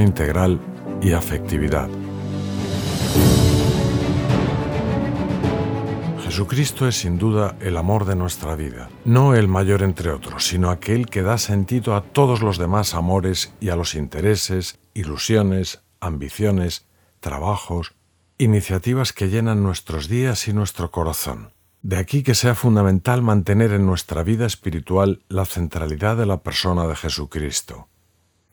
integral y afectividad. Jesucristo es sin duda el amor de nuestra vida, no el mayor entre otros, sino aquel que da sentido a todos los demás amores y a los intereses, ilusiones, ambiciones, trabajos, iniciativas que llenan nuestros días y nuestro corazón. De aquí que sea fundamental mantener en nuestra vida espiritual la centralidad de la persona de Jesucristo.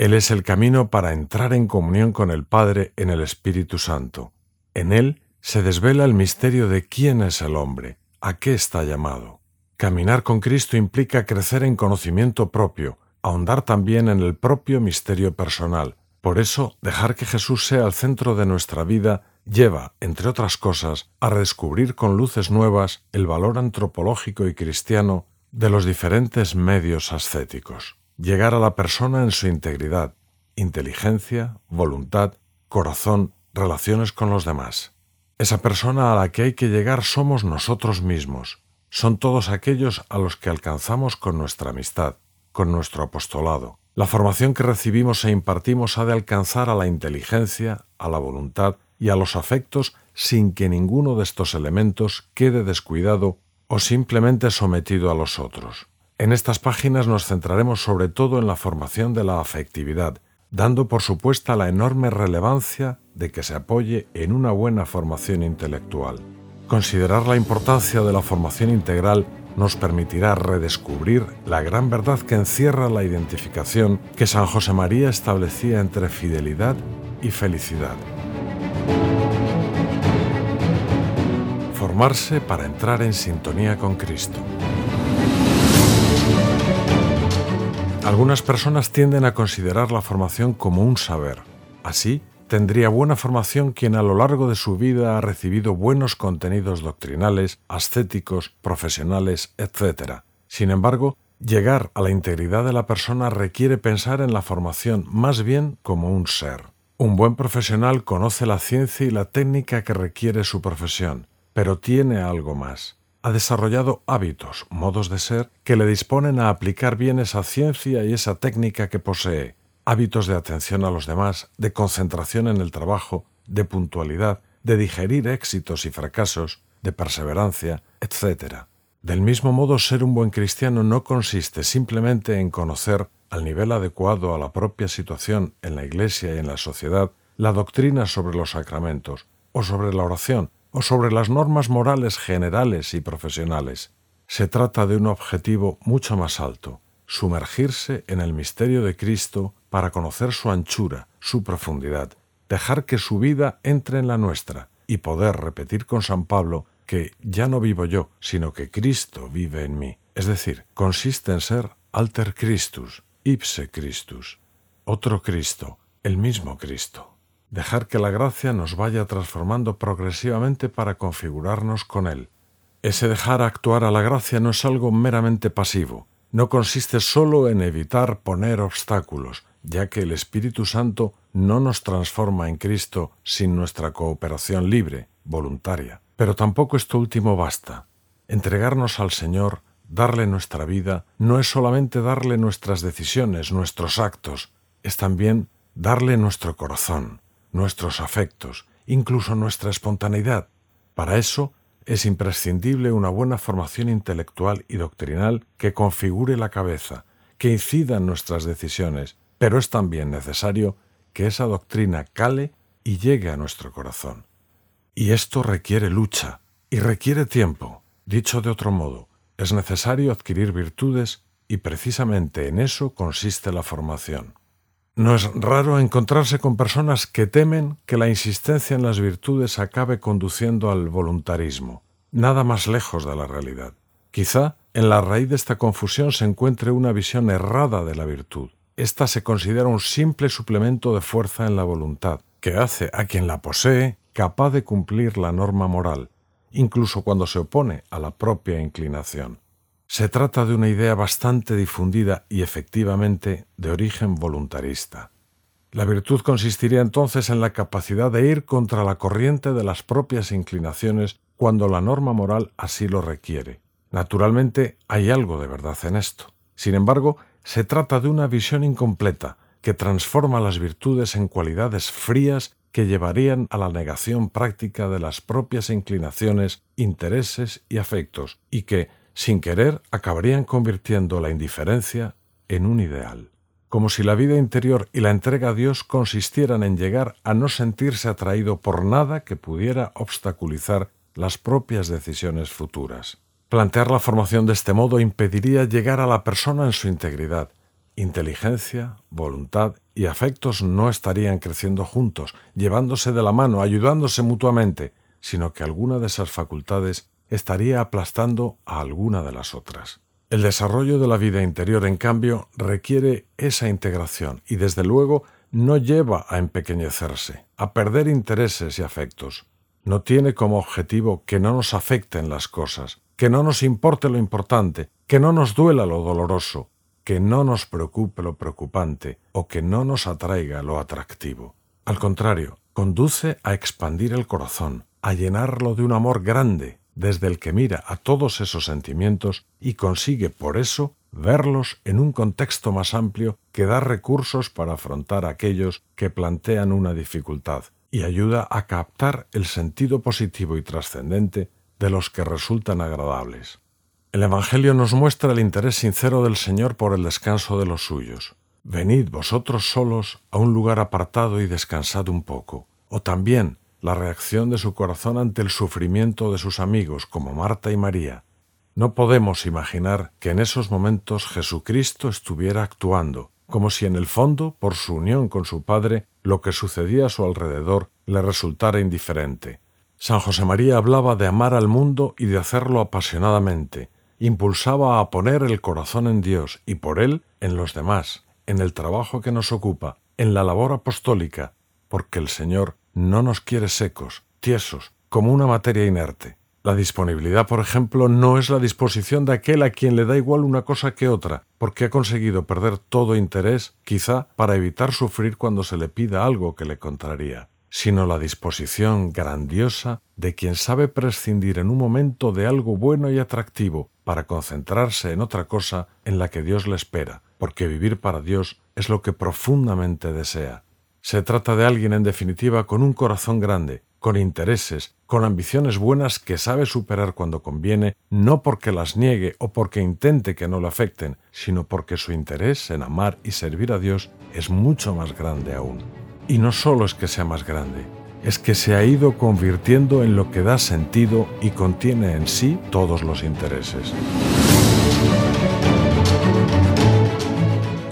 Él es el camino para entrar en comunión con el Padre en el Espíritu Santo. En Él se desvela el misterio de quién es el hombre, a qué está llamado. Caminar con Cristo implica crecer en conocimiento propio, ahondar también en el propio misterio personal. Por eso, dejar que Jesús sea el centro de nuestra vida lleva, entre otras cosas, a redescubrir con luces nuevas el valor antropológico y cristiano de los diferentes medios ascéticos. Llegar a la persona en su integridad, inteligencia, voluntad, corazón, relaciones con los demás. Esa persona a la que hay que llegar somos nosotros mismos. Son todos aquellos a los que alcanzamos con nuestra amistad, con nuestro apostolado. La formación que recibimos e impartimos ha de alcanzar a la inteligencia, a la voluntad y a los afectos sin que ninguno de estos elementos quede descuidado o simplemente sometido a los otros. En estas páginas nos centraremos sobre todo en la formación de la afectividad, dando por supuesta la enorme relevancia de que se apoye en una buena formación intelectual. Considerar la importancia de la formación integral nos permitirá redescubrir la gran verdad que encierra la identificación que San José María establecía entre fidelidad y felicidad. Formarse para entrar en sintonía con Cristo. Algunas personas tienden a considerar la formación como un saber. Así, tendría buena formación quien a lo largo de su vida ha recibido buenos contenidos doctrinales, ascéticos, profesionales, etc. Sin embargo, llegar a la integridad de la persona requiere pensar en la formación más bien como un ser. Un buen profesional conoce la ciencia y la técnica que requiere su profesión, pero tiene algo más. Ha desarrollado hábitos, modos de ser, que le disponen a aplicar bien esa ciencia y esa técnica que posee, hábitos de atención a los demás, de concentración en el trabajo, de puntualidad, de digerir éxitos y fracasos, de perseverancia, etc. Del mismo modo, ser un buen cristiano no consiste simplemente en conocer al nivel adecuado a la propia situación en la Iglesia y en la sociedad, la doctrina sobre los sacramentos, o sobre la oración, o sobre las normas morales generales y profesionales. Se trata de un objetivo mucho más alto, sumergirse en el misterio de Cristo para conocer su anchura, su profundidad, dejar que su vida entre en la nuestra y poder repetir con San Pablo que ya no vivo yo, sino que Cristo vive en mí. Es decir, consiste en ser alter Christus, ipse Christus, otro Cristo, el mismo Cristo. Dejar que la gracia nos vaya transformando progresivamente para configurarnos con Él. Ese dejar actuar a la gracia no es algo meramente pasivo, no consiste solo en evitar poner obstáculos, ya que el Espíritu Santo no nos transforma en Cristo sin nuestra cooperación libre, voluntaria. Pero tampoco esto último basta. Entregarnos al Señor Darle nuestra vida no es solamente darle nuestras decisiones, nuestros actos, es también darle nuestro corazón, nuestros afectos, incluso nuestra espontaneidad. Para eso es imprescindible una buena formación intelectual y doctrinal que configure la cabeza, que incida en nuestras decisiones, pero es también necesario que esa doctrina cale y llegue a nuestro corazón. Y esto requiere lucha y requiere tiempo. Dicho de otro modo, es necesario adquirir virtudes y precisamente en eso consiste la formación. No es raro encontrarse con personas que temen que la insistencia en las virtudes acabe conduciendo al voluntarismo, nada más lejos de la realidad. Quizá en la raíz de esta confusión se encuentre una visión errada de la virtud. Esta se considera un simple suplemento de fuerza en la voluntad, que hace a quien la posee capaz de cumplir la norma moral, incluso cuando se opone a la propia inclinación. Se trata de una idea bastante difundida y efectivamente de origen voluntarista. La virtud consistiría entonces en la capacidad de ir contra la corriente de las propias inclinaciones cuando la norma moral así lo requiere. Naturalmente hay algo de verdad en esto. Sin embargo, se trata de una visión incompleta, que transforma las virtudes en cualidades frías que llevarían a la negación práctica de las propias inclinaciones, intereses y afectos, y que, sin querer, acabarían convirtiendo la indiferencia en un ideal. Como si la vida interior y la entrega a Dios consistieran en llegar a no sentirse atraído por nada que pudiera obstaculizar las propias decisiones futuras. Plantear la formación de este modo impediría llegar a la persona en su integridad. Inteligencia, voluntad y afectos no estarían creciendo juntos, llevándose de la mano, ayudándose mutuamente, sino que alguna de esas facultades estaría aplastando a alguna de las otras. El desarrollo de la vida interior, en cambio, requiere esa integración y, desde luego, no lleva a empequeñecerse, a perder intereses y afectos. No tiene como objetivo que no nos afecten las cosas, que no nos importe lo importante, que no nos duela lo doloroso, que no nos preocupe lo preocupante o que no nos atraiga lo atractivo. Al contrario, conduce a expandir el corazón, a llenarlo de un amor grande, desde el que mira a todos esos sentimientos y consigue por eso verlos en un contexto más amplio que da recursos para afrontar aquellos que plantean una dificultad y ayuda a captar el sentido positivo y trascendente de los que resultan agradables. El Evangelio nos muestra el interés sincero del Señor por el descanso de los suyos. Venid vosotros solos a un lugar apartado y descansad un poco. O también la reacción de su corazón ante el sufrimiento de sus amigos como Marta y María. No podemos imaginar que en esos momentos Jesucristo estuviera actuando, como si en el fondo, por su unión con su Padre, lo que sucedía a su alrededor le resultara indiferente. San José María hablaba de amar al mundo y de hacerlo apasionadamente, impulsaba a poner el corazón en Dios y por él en los demás, en el trabajo que nos ocupa, en la labor apostólica, porque el Señor no nos quiere secos, tiesos, como una materia inerte. La disponibilidad, por ejemplo, no es la disposición de aquel a quien le da igual una cosa que otra, porque ha conseguido perder todo interés, quizá para evitar sufrir cuando se le pida algo que le contraría sino la disposición grandiosa de quien sabe prescindir en un momento de algo bueno y atractivo para concentrarse en otra cosa en la que Dios le espera, porque vivir para Dios es lo que profundamente desea. Se trata de alguien, en definitiva, con un corazón grande, con intereses, con ambiciones buenas que sabe superar cuando conviene, no porque las niegue o porque intente que no lo afecten, sino porque su interés en amar y servir a Dios es mucho más grande aún. Y no solo es que sea más grande, es que se ha ido convirtiendo en lo que da sentido y contiene en sí todos los intereses.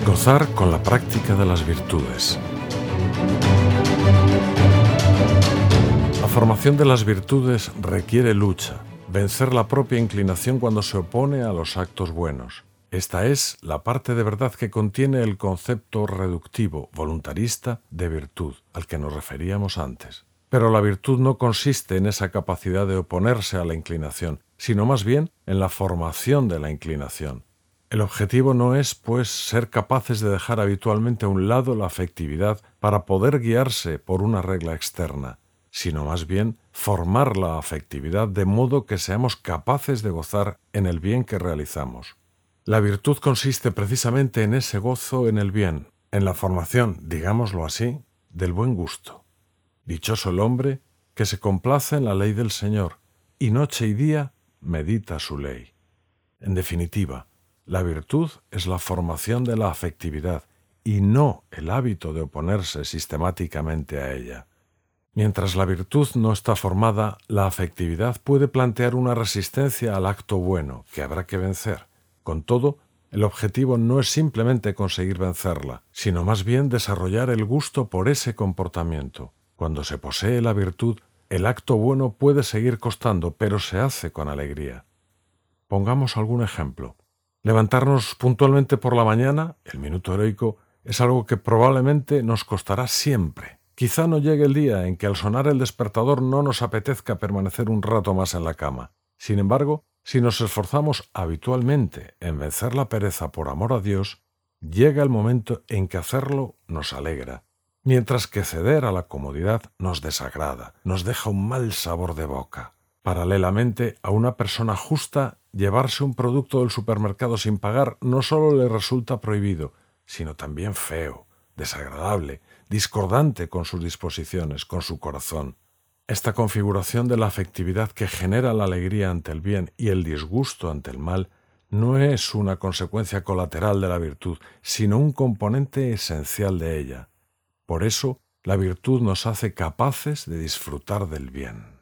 Gozar con la práctica de las virtudes. Formación de las virtudes requiere lucha, vencer la propia inclinación cuando se opone a los actos buenos. Esta es la parte de verdad que contiene el concepto reductivo, voluntarista, de virtud, al que nos referíamos antes. Pero la virtud no consiste en esa capacidad de oponerse a la inclinación, sino más bien en la formación de la inclinación. El objetivo no es, pues, ser capaces de dejar habitualmente a un lado la afectividad para poder guiarse por una regla externa, sino más bien formar la afectividad de modo que seamos capaces de gozar en el bien que realizamos. La virtud consiste precisamente en ese gozo en el bien, en la formación, digámoslo así, del buen gusto. Dichoso el hombre que se complace en la ley del Señor y noche y día medita su ley. En definitiva, la virtud es la formación de la afectividad y no el hábito de oponerse sistemáticamente a ella. Mientras la virtud no está formada, la afectividad puede plantear una resistencia al acto bueno que habrá que vencer. Con todo, el objetivo no es simplemente conseguir vencerla, sino más bien desarrollar el gusto por ese comportamiento. Cuando se posee la virtud, el acto bueno puede seguir costando, pero se hace con alegría. Pongamos algún ejemplo. Levantarnos puntualmente por la mañana, el minuto heroico, es algo que probablemente nos costará siempre. Quizá no llegue el día en que al sonar el despertador no nos apetezca permanecer un rato más en la cama. Sin embargo, si nos esforzamos habitualmente en vencer la pereza por amor a Dios, llega el momento en que hacerlo nos alegra, mientras que ceder a la comodidad nos desagrada, nos deja un mal sabor de boca. Paralelamente, a una persona justa, llevarse un producto del supermercado sin pagar no solo le resulta prohibido, sino también feo, desagradable, discordante con sus disposiciones, con su corazón. Esta configuración de la afectividad que genera la alegría ante el bien y el disgusto ante el mal no es una consecuencia colateral de la virtud, sino un componente esencial de ella. Por eso, la virtud nos hace capaces de disfrutar del bien.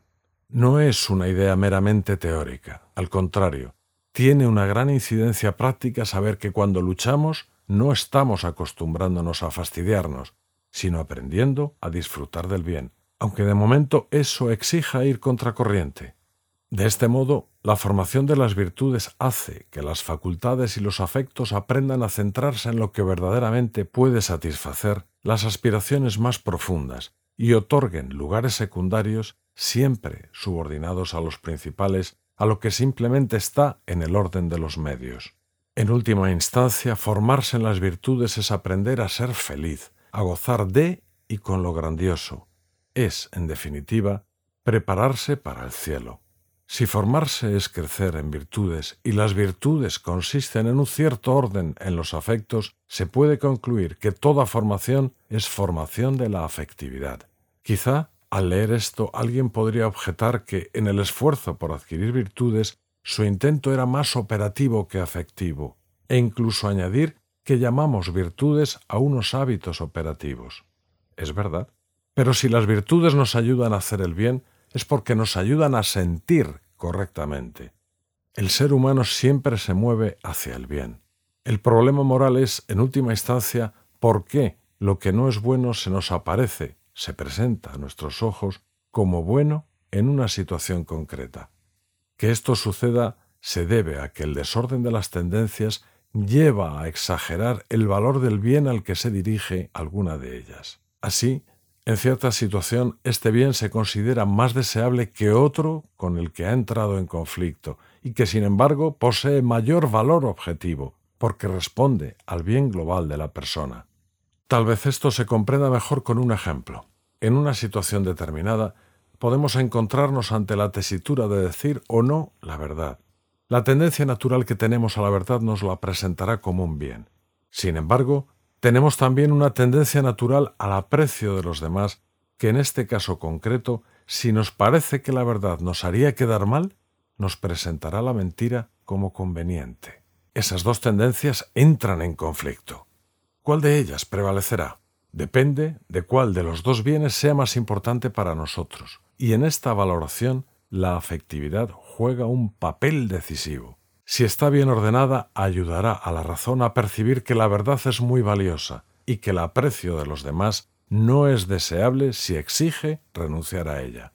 No es una idea meramente teórica, al contrario, tiene una gran incidencia práctica saber que cuando luchamos no estamos acostumbrándonos a fastidiarnos, sino aprendiendo a disfrutar del bien, aunque de momento eso exija ir contracorriente. De este modo, la formación de las virtudes hace que las facultades y los afectos aprendan a centrarse en lo que verdaderamente puede satisfacer las aspiraciones más profundas y otorguen lugares secundarios siempre subordinados a los principales, a lo que simplemente está en el orden de los medios. En última instancia, formarse en las virtudes es aprender a ser feliz, a gozar de y con lo grandioso. Es, en definitiva, prepararse para el cielo. Si formarse es crecer en virtudes y las virtudes consisten en un cierto orden en los afectos, se puede concluir que toda formación es formación de la afectividad. Quizá, al leer esto, alguien podría objetar que en el esfuerzo por adquirir virtudes su intento era más operativo que afectivo, e incluso añadir que llamamos virtudes a unos hábitos operativos. Es verdad. Pero si las virtudes nos ayudan a hacer el bien, es porque nos ayudan a sentir correctamente. El ser humano siempre se mueve hacia el bien. El problema moral es, en última instancia, por qué lo que no es bueno se nos aparece, se presenta a nuestros ojos como bueno en una situación concreta. Que esto suceda se debe a que el desorden de las tendencias lleva a exagerar el valor del bien al que se dirige alguna de ellas. Así, en cierta situación, este bien se considera más deseable que otro con el que ha entrado en conflicto y que, sin embargo, posee mayor valor objetivo, porque responde al bien global de la persona. Tal vez esto se comprenda mejor con un ejemplo. En una situación determinada, podemos encontrarnos ante la tesitura de decir o no la verdad. La tendencia natural que tenemos a la verdad nos la presentará como un bien. Sin embargo, tenemos también una tendencia natural al aprecio de los demás, que en este caso concreto, si nos parece que la verdad nos haría quedar mal, nos presentará la mentira como conveniente. Esas dos tendencias entran en conflicto. ¿Cuál de ellas prevalecerá? Depende de cuál de los dos bienes sea más importante para nosotros, y en esta valoración la afectividad juega un papel decisivo. Si está bien ordenada, ayudará a la razón a percibir que la verdad es muy valiosa y que el aprecio de los demás no es deseable si exige renunciar a ella.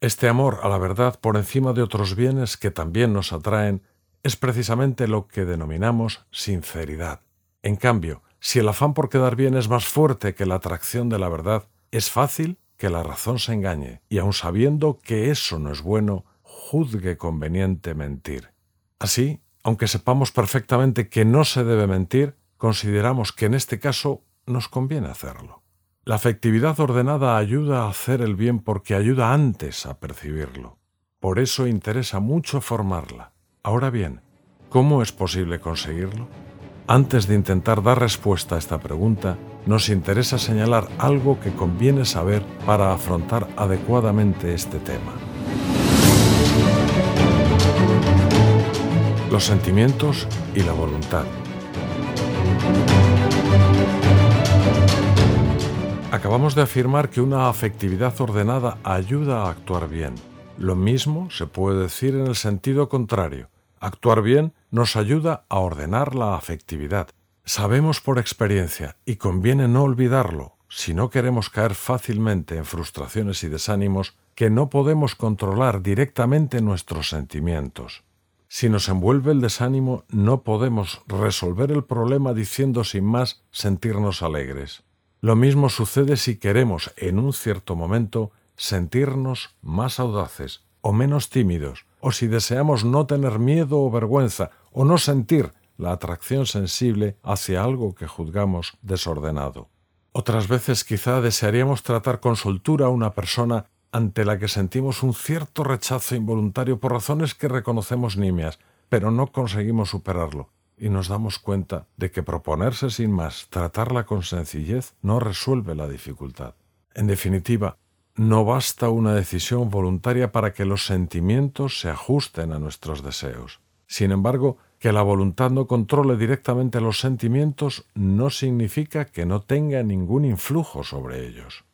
Este amor a la verdad por encima de otros bienes que también nos atraen es precisamente lo que denominamos sinceridad. En cambio, si el afán por quedar bien es más fuerte que la atracción de la verdad, es fácil que la razón se engañe y aun sabiendo que eso no es bueno, juzgue conveniente mentir. Así, aunque sepamos perfectamente que no se debe mentir, consideramos que en este caso nos conviene hacerlo. La afectividad ordenada ayuda a hacer el bien porque ayuda antes a percibirlo. Por eso interesa mucho formarla. Ahora bien, ¿cómo es posible conseguirlo? Antes de intentar dar respuesta a esta pregunta, nos interesa señalar algo que conviene saber para afrontar adecuadamente este tema. los sentimientos y la voluntad. Acabamos de afirmar que una afectividad ordenada ayuda a actuar bien. Lo mismo se puede decir en el sentido contrario. Actuar bien nos ayuda a ordenar la afectividad. Sabemos por experiencia, y conviene no olvidarlo, si no queremos caer fácilmente en frustraciones y desánimos, que no podemos controlar directamente nuestros sentimientos. Si nos envuelve el desánimo, no podemos resolver el problema diciendo sin más sentirnos alegres. Lo mismo sucede si queremos, en un cierto momento, sentirnos más audaces o menos tímidos, o si deseamos no tener miedo o vergüenza, o no sentir la atracción sensible hacia algo que juzgamos desordenado. Otras veces quizá desearíamos tratar con soltura a una persona ante la que sentimos un cierto rechazo involuntario por razones que reconocemos nimias, pero no conseguimos superarlo. y nos damos cuenta de que proponerse sin más tratarla con sencillez no resuelve la dificultad. En definitiva, no basta una decisión voluntaria para que los sentimientos se ajusten a nuestros deseos. Sin embargo, que la voluntad no controle directamente los sentimientos no significa que no tenga ningún influjo sobre ellos.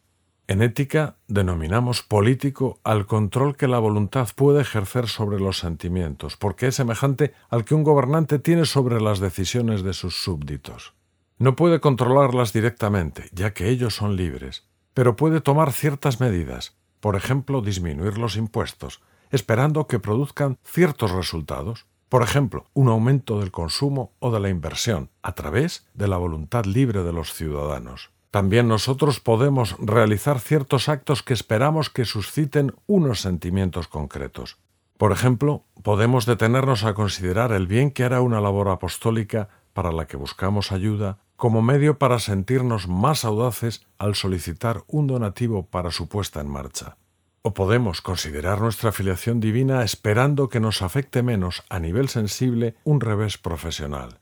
En ética denominamos político al control que la voluntad puede ejercer sobre los sentimientos, porque es semejante al que un gobernante tiene sobre las decisiones de sus súbditos. No puede controlarlas directamente, ya que ellos son libres, pero puede tomar ciertas medidas, por ejemplo, disminuir los impuestos, esperando que produzcan ciertos resultados, por ejemplo, un aumento del consumo o de la inversión, a través de la voluntad libre de los ciudadanos. También nosotros podemos realizar ciertos actos que esperamos que susciten unos sentimientos concretos. Por ejemplo, podemos detenernos a considerar el bien que hará una labor apostólica para la que buscamos ayuda como medio para sentirnos más audaces al solicitar un donativo para su puesta en marcha. O podemos considerar nuestra afiliación divina esperando que nos afecte menos a nivel sensible un revés profesional.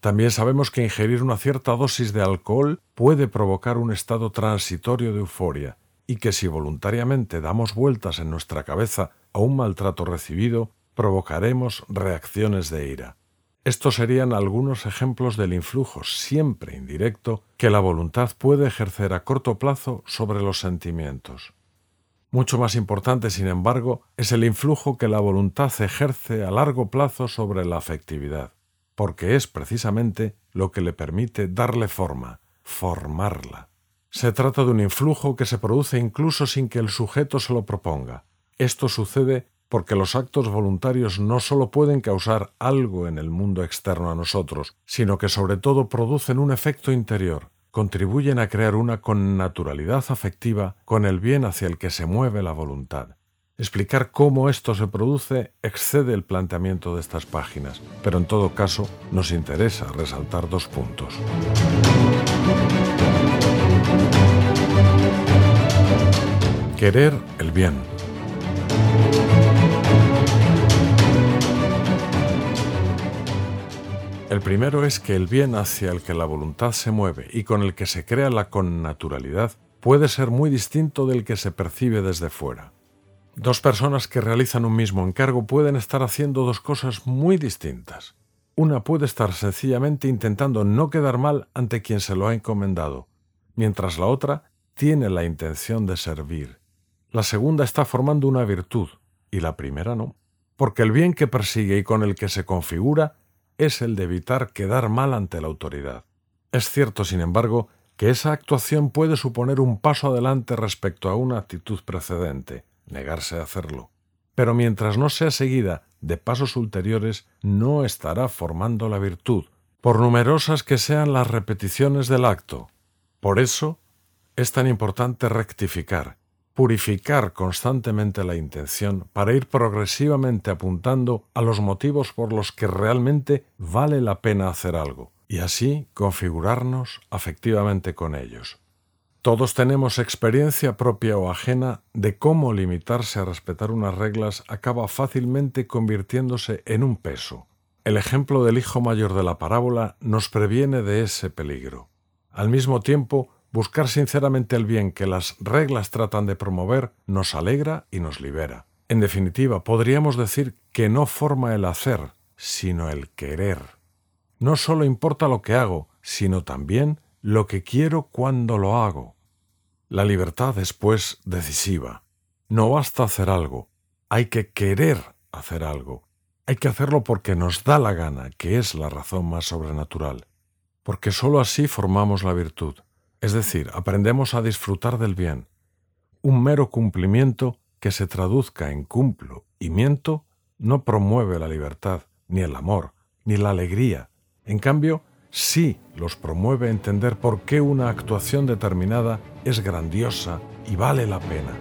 También sabemos que ingerir una cierta dosis de alcohol puede provocar un estado transitorio de euforia y que si voluntariamente damos vueltas en nuestra cabeza a un maltrato recibido, provocaremos reacciones de ira. Estos serían algunos ejemplos del influjo, siempre indirecto, que la voluntad puede ejercer a corto plazo sobre los sentimientos. Mucho más importante, sin embargo, es el influjo que la voluntad ejerce a largo plazo sobre la afectividad porque es precisamente lo que le permite darle forma, formarla. Se trata de un influjo que se produce incluso sin que el sujeto se lo proponga. Esto sucede porque los actos voluntarios no solo pueden causar algo en el mundo externo a nosotros, sino que sobre todo producen un efecto interior, contribuyen a crear una connaturalidad afectiva con el bien hacia el que se mueve la voluntad. Explicar cómo esto se produce excede el planteamiento de estas páginas, pero en todo caso nos interesa resaltar dos puntos. Querer el bien. El primero es que el bien hacia el que la voluntad se mueve y con el que se crea la connaturalidad puede ser muy distinto del que se percibe desde fuera. Dos personas que realizan un mismo encargo pueden estar haciendo dos cosas muy distintas. Una puede estar sencillamente intentando no quedar mal ante quien se lo ha encomendado, mientras la otra tiene la intención de servir. La segunda está formando una virtud y la primera no, porque el bien que persigue y con el que se configura es el de evitar quedar mal ante la autoridad. Es cierto, sin embargo, que esa actuación puede suponer un paso adelante respecto a una actitud precedente, negarse a hacerlo. Pero mientras no sea seguida de pasos ulteriores, no estará formando la virtud, por numerosas que sean las repeticiones del acto. Por eso es tan importante rectificar, purificar constantemente la intención para ir progresivamente apuntando a los motivos por los que realmente vale la pena hacer algo, y así configurarnos afectivamente con ellos. Todos tenemos experiencia propia o ajena de cómo limitarse a respetar unas reglas acaba fácilmente convirtiéndose en un peso. El ejemplo del hijo mayor de la parábola nos previene de ese peligro. Al mismo tiempo, buscar sinceramente el bien que las reglas tratan de promover nos alegra y nos libera. En definitiva, podríamos decir que no forma el hacer, sino el querer. No solo importa lo que hago, sino también lo que quiero cuando lo hago. La libertad es, pues, decisiva. No basta hacer algo, hay que querer hacer algo. Hay que hacerlo porque nos da la gana, que es la razón más sobrenatural. Porque sólo así formamos la virtud, es decir, aprendemos a disfrutar del bien. Un mero cumplimiento que se traduzca en cumplo y miento no promueve la libertad, ni el amor, ni la alegría. En cambio, sí los promueve entender por qué una actuación determinada es grandiosa y vale la pena,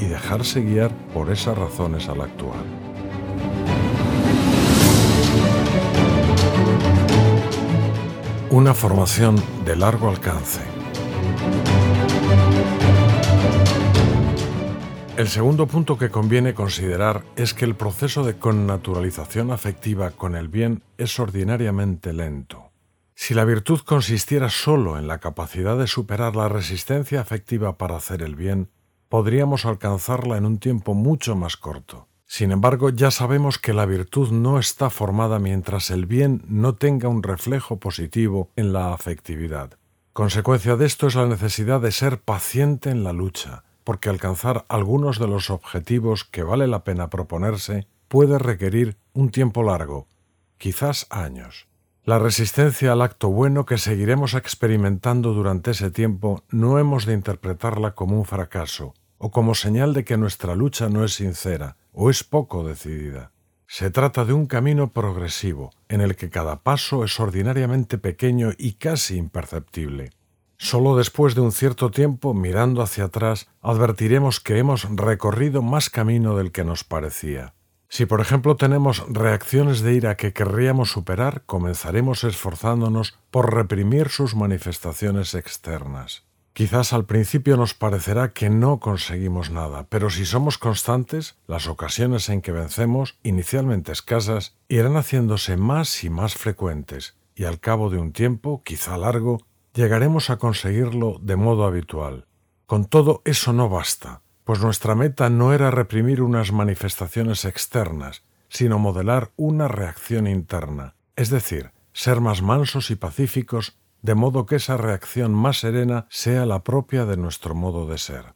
y dejarse guiar por esas razones al actuar. Una formación de largo alcance. El segundo punto que conviene considerar es que el proceso de connaturalización afectiva con el bien es ordinariamente lento. Si la virtud consistiera solo en la capacidad de superar la resistencia afectiva para hacer el bien, podríamos alcanzarla en un tiempo mucho más corto. Sin embargo, ya sabemos que la virtud no está formada mientras el bien no tenga un reflejo positivo en la afectividad. Consecuencia de esto es la necesidad de ser paciente en la lucha, porque alcanzar algunos de los objetivos que vale la pena proponerse puede requerir un tiempo largo, quizás años. La resistencia al acto bueno que seguiremos experimentando durante ese tiempo no hemos de interpretarla como un fracaso o como señal de que nuestra lucha no es sincera o es poco decidida. Se trata de un camino progresivo, en el que cada paso es ordinariamente pequeño y casi imperceptible. Solo después de un cierto tiempo, mirando hacia atrás, advertiremos que hemos recorrido más camino del que nos parecía. Si por ejemplo tenemos reacciones de ira que querríamos superar, comenzaremos esforzándonos por reprimir sus manifestaciones externas. Quizás al principio nos parecerá que no conseguimos nada, pero si somos constantes, las ocasiones en que vencemos, inicialmente escasas, irán haciéndose más y más frecuentes, y al cabo de un tiempo, quizá largo, llegaremos a conseguirlo de modo habitual. Con todo, eso no basta, pues nuestra meta no era reprimir unas manifestaciones externas, sino modelar una reacción interna, es decir, ser más mansos y pacíficos, de modo que esa reacción más serena sea la propia de nuestro modo de ser.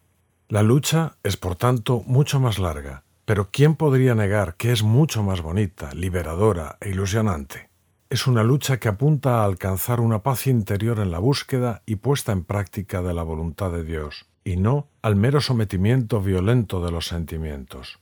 La lucha es, por tanto, mucho más larga, pero ¿quién podría negar que es mucho más bonita, liberadora e ilusionante? Es una lucha que apunta a alcanzar una paz interior en la búsqueda y puesta en práctica de la voluntad de Dios, y no al mero sometimiento violento de los sentimientos.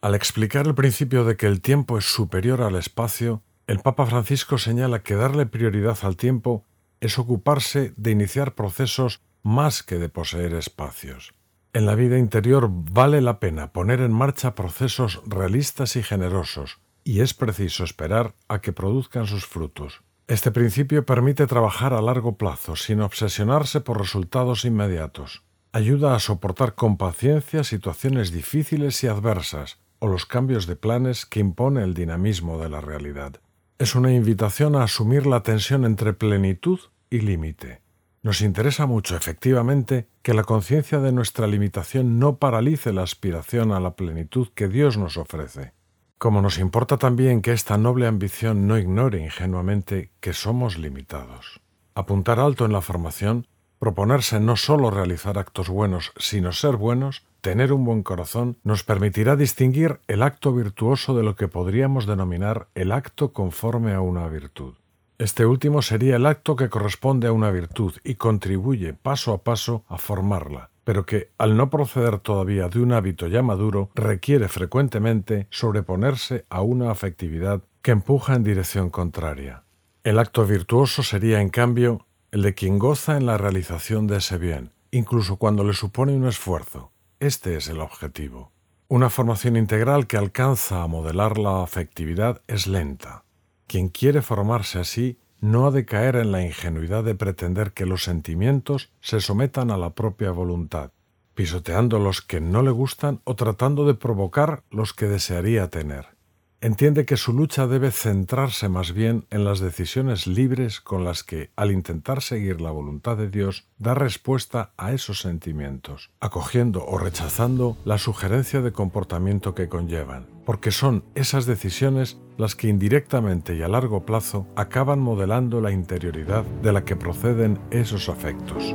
Al explicar el principio de que el tiempo es superior al espacio, el Papa Francisco señala que darle prioridad al tiempo es ocuparse de iniciar procesos más que de poseer espacios. En la vida interior vale la pena poner en marcha procesos realistas y generosos, y es preciso esperar a que produzcan sus frutos. Este principio permite trabajar a largo plazo sin obsesionarse por resultados inmediatos. Ayuda a soportar con paciencia situaciones difíciles y adversas o los cambios de planes que impone el dinamismo de la realidad. Es una invitación a asumir la tensión entre plenitud y límite. Nos interesa mucho, efectivamente, que la conciencia de nuestra limitación no paralice la aspiración a la plenitud que Dios nos ofrece. Como nos importa también que esta noble ambición no ignore ingenuamente que somos limitados. Apuntar alto en la formación, proponerse no solo realizar actos buenos, sino ser buenos, tener un buen corazón, nos permitirá distinguir el acto virtuoso de lo que podríamos denominar el acto conforme a una virtud. Este último sería el acto que corresponde a una virtud y contribuye paso a paso a formarla, pero que, al no proceder todavía de un hábito ya maduro, requiere frecuentemente sobreponerse a una afectividad que empuja en dirección contraria. El acto virtuoso sería, en cambio, el de quien goza en la realización de ese bien, incluso cuando le supone un esfuerzo. Este es el objetivo. Una formación integral que alcanza a modelar la afectividad es lenta. Quien quiere formarse así no ha de caer en la ingenuidad de pretender que los sentimientos se sometan a la propia voluntad, pisoteando los que no le gustan o tratando de provocar los que desearía tener. Entiende que su lucha debe centrarse más bien en las decisiones libres con las que, al intentar seguir la voluntad de Dios, da respuesta a esos sentimientos, acogiendo o rechazando la sugerencia de comportamiento que conllevan, porque son esas decisiones las que indirectamente y a largo plazo acaban modelando la interioridad de la que proceden esos afectos.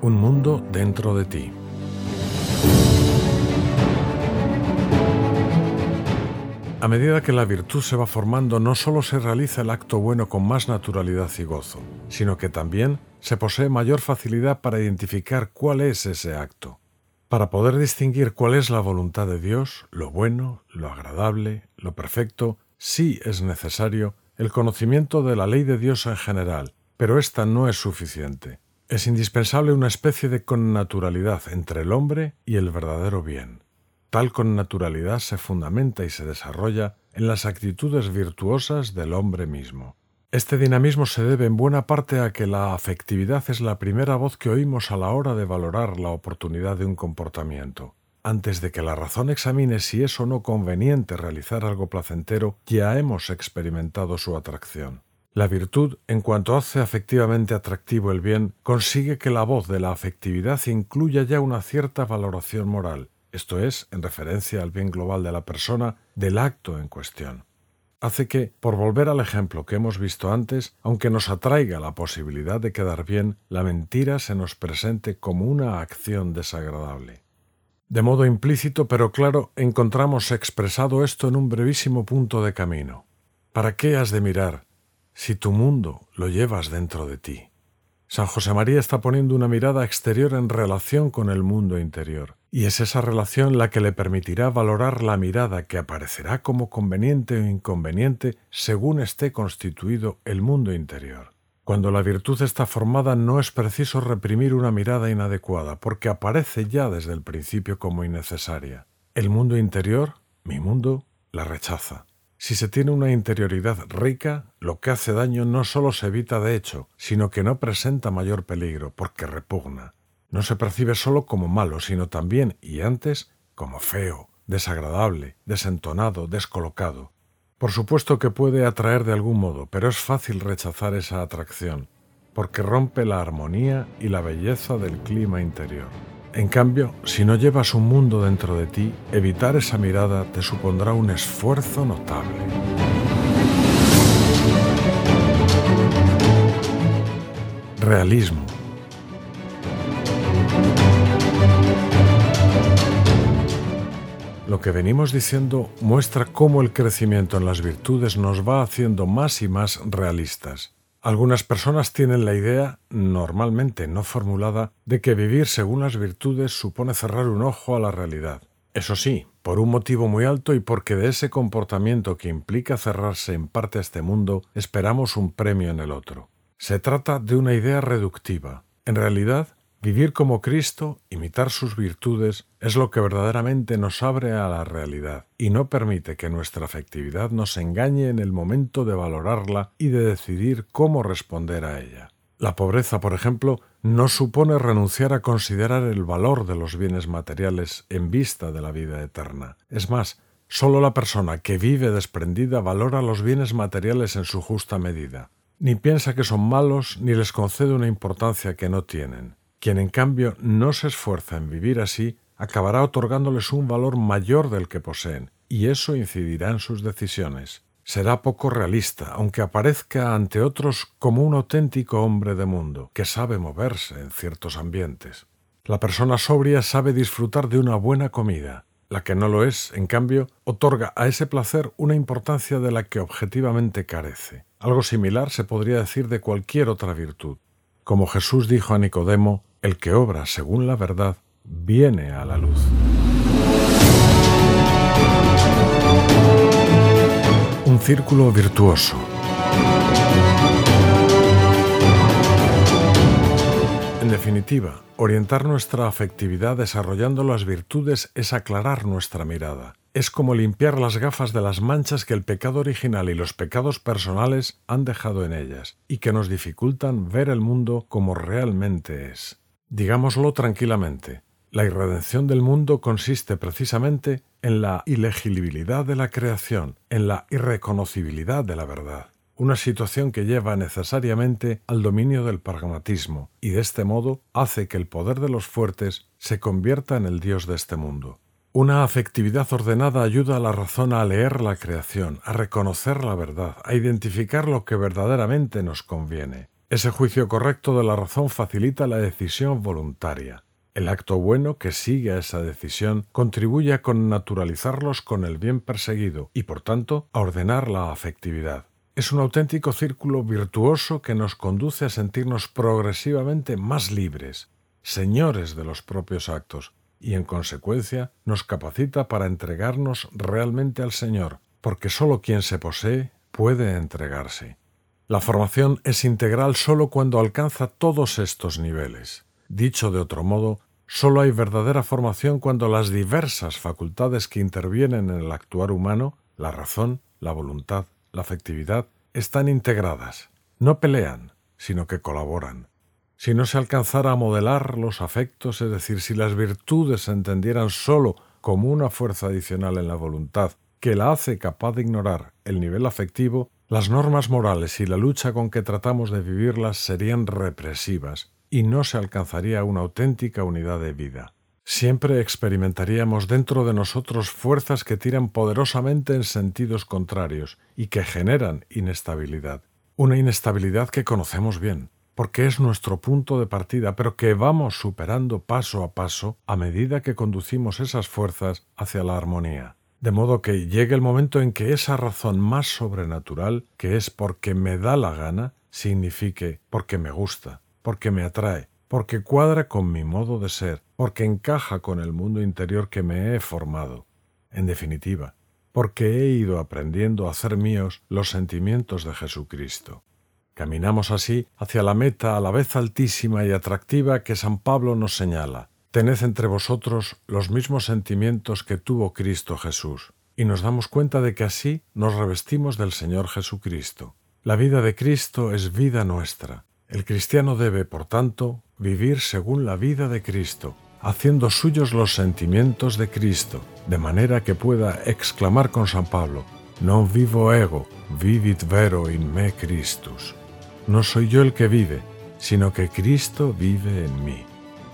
Un mundo dentro de ti. A medida que la virtud se va formando, no solo se realiza el acto bueno con más naturalidad y gozo, sino que también se posee mayor facilidad para identificar cuál es ese acto. Para poder distinguir cuál es la voluntad de Dios, lo bueno, lo agradable, lo perfecto, sí es necesario el conocimiento de la ley de Dios en general, pero esta no es suficiente. Es indispensable una especie de connaturalidad entre el hombre y el verdadero bien. Tal con naturalidad se fundamenta y se desarrolla en las actitudes virtuosas del hombre mismo. Este dinamismo se debe en buena parte a que la afectividad es la primera voz que oímos a la hora de valorar la oportunidad de un comportamiento. Antes de que la razón examine si es o no conveniente realizar algo placentero, ya hemos experimentado su atracción. La virtud, en cuanto hace afectivamente atractivo el bien, consigue que la voz de la afectividad incluya ya una cierta valoración moral, esto es, en referencia al bien global de la persona, del acto en cuestión hace que, por volver al ejemplo que hemos visto antes, aunque nos atraiga la posibilidad de quedar bien, la mentira se nos presente como una acción desagradable. De modo implícito pero claro, encontramos expresado esto en un brevísimo punto de camino. ¿Para qué has de mirar si tu mundo lo llevas dentro de ti? San José María está poniendo una mirada exterior en relación con el mundo interior, y es esa relación la que le permitirá valorar la mirada que aparecerá como conveniente o inconveniente según esté constituido el mundo interior. Cuando la virtud está formada no es preciso reprimir una mirada inadecuada, porque aparece ya desde el principio como innecesaria. El mundo interior, mi mundo, la rechaza. Si se tiene una interioridad rica, lo que hace daño no solo se evita de hecho, sino que no presenta mayor peligro, porque repugna. No se percibe solo como malo, sino también, y antes, como feo, desagradable, desentonado, descolocado. Por supuesto que puede atraer de algún modo, pero es fácil rechazar esa atracción, porque rompe la armonía y la belleza del clima interior. En cambio, si no llevas un mundo dentro de ti, evitar esa mirada te supondrá un esfuerzo notable. Realismo. Lo que venimos diciendo muestra cómo el crecimiento en las virtudes nos va haciendo más y más realistas. Algunas personas tienen la idea, normalmente no formulada, de que vivir según las virtudes supone cerrar un ojo a la realidad. Eso sí, por un motivo muy alto y porque de ese comportamiento que implica cerrarse en parte a este mundo, esperamos un premio en el otro. Se trata de una idea reductiva. En realidad, Vivir como Cristo, imitar sus virtudes, es lo que verdaderamente nos abre a la realidad y no permite que nuestra afectividad nos engañe en el momento de valorarla y de decidir cómo responder a ella. La pobreza, por ejemplo, no supone renunciar a considerar el valor de los bienes materiales en vista de la vida eterna. Es más, solo la persona que vive desprendida valora los bienes materiales en su justa medida. Ni piensa que son malos ni les concede una importancia que no tienen. Quien en cambio no se esfuerza en vivir así, acabará otorgándoles un valor mayor del que poseen, y eso incidirá en sus decisiones. Será poco realista, aunque aparezca ante otros como un auténtico hombre de mundo, que sabe moverse en ciertos ambientes. La persona sobria sabe disfrutar de una buena comida. La que no lo es, en cambio, otorga a ese placer una importancia de la que objetivamente carece. Algo similar se podría decir de cualquier otra virtud. Como Jesús dijo a Nicodemo, el que obra según la verdad viene a la luz. Un círculo virtuoso. En definitiva, orientar nuestra afectividad desarrollando las virtudes es aclarar nuestra mirada. Es como limpiar las gafas de las manchas que el pecado original y los pecados personales han dejado en ellas y que nos dificultan ver el mundo como realmente es. Digámoslo tranquilamente, la irredención del mundo consiste precisamente en la ilegibilidad de la creación, en la irreconocibilidad de la verdad, una situación que lleva necesariamente al dominio del pragmatismo y de este modo hace que el poder de los fuertes se convierta en el Dios de este mundo. Una afectividad ordenada ayuda a la razón a leer la creación, a reconocer la verdad, a identificar lo que verdaderamente nos conviene. Ese juicio correcto de la razón facilita la decisión voluntaria. El acto bueno que sigue a esa decisión contribuye a connaturalizarlos con el bien perseguido y, por tanto, a ordenar la afectividad. Es un auténtico círculo virtuoso que nos conduce a sentirnos progresivamente más libres, señores de los propios actos, y en consecuencia nos capacita para entregarnos realmente al Señor, porque sólo quien se posee puede entregarse. La formación es integral solo cuando alcanza todos estos niveles. Dicho de otro modo, solo hay verdadera formación cuando las diversas facultades que intervienen en el actuar humano, la razón, la voluntad, la afectividad, están integradas, no pelean, sino que colaboran. Si no se alcanzara a modelar los afectos, es decir, si las virtudes se entendieran sólo como una fuerza adicional en la voluntad que la hace capaz de ignorar el nivel afectivo, las normas morales y la lucha con que tratamos de vivirlas serían represivas y no se alcanzaría una auténtica unidad de vida. Siempre experimentaríamos dentro de nosotros fuerzas que tiran poderosamente en sentidos contrarios y que generan inestabilidad. Una inestabilidad que conocemos bien, porque es nuestro punto de partida, pero que vamos superando paso a paso a medida que conducimos esas fuerzas hacia la armonía. De modo que llegue el momento en que esa razón más sobrenatural, que es porque me da la gana, signifique porque me gusta, porque me atrae, porque cuadra con mi modo de ser, porque encaja con el mundo interior que me he formado. En definitiva, porque he ido aprendiendo a hacer míos los sentimientos de Jesucristo. Caminamos así hacia la meta a la vez altísima y atractiva que San Pablo nos señala. Tened entre vosotros los mismos sentimientos que tuvo Cristo Jesús. Y nos damos cuenta de que así nos revestimos del Señor Jesucristo. La vida de Cristo es vida nuestra. El cristiano debe, por tanto, vivir según la vida de Cristo, haciendo suyos los sentimientos de Cristo, de manera que pueda exclamar con San Pablo, Non vivo ego, vivit vero in me Christus. No soy yo el que vive, sino que Cristo vive en mí.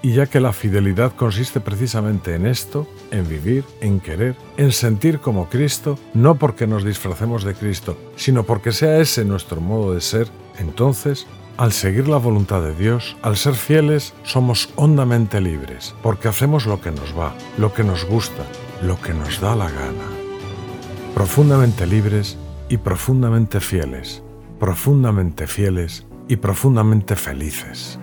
Y ya que la fidelidad consiste precisamente en esto, en vivir, en querer, en sentir como Cristo, no porque nos disfracemos de Cristo, sino porque sea ese nuestro modo de ser, entonces al seguir la voluntad de Dios, al ser fieles, somos hondamente libres, porque hacemos lo que nos va, lo que nos gusta, lo que nos da la gana. Profundamente libres y profundamente fieles, profundamente fieles y profundamente felices.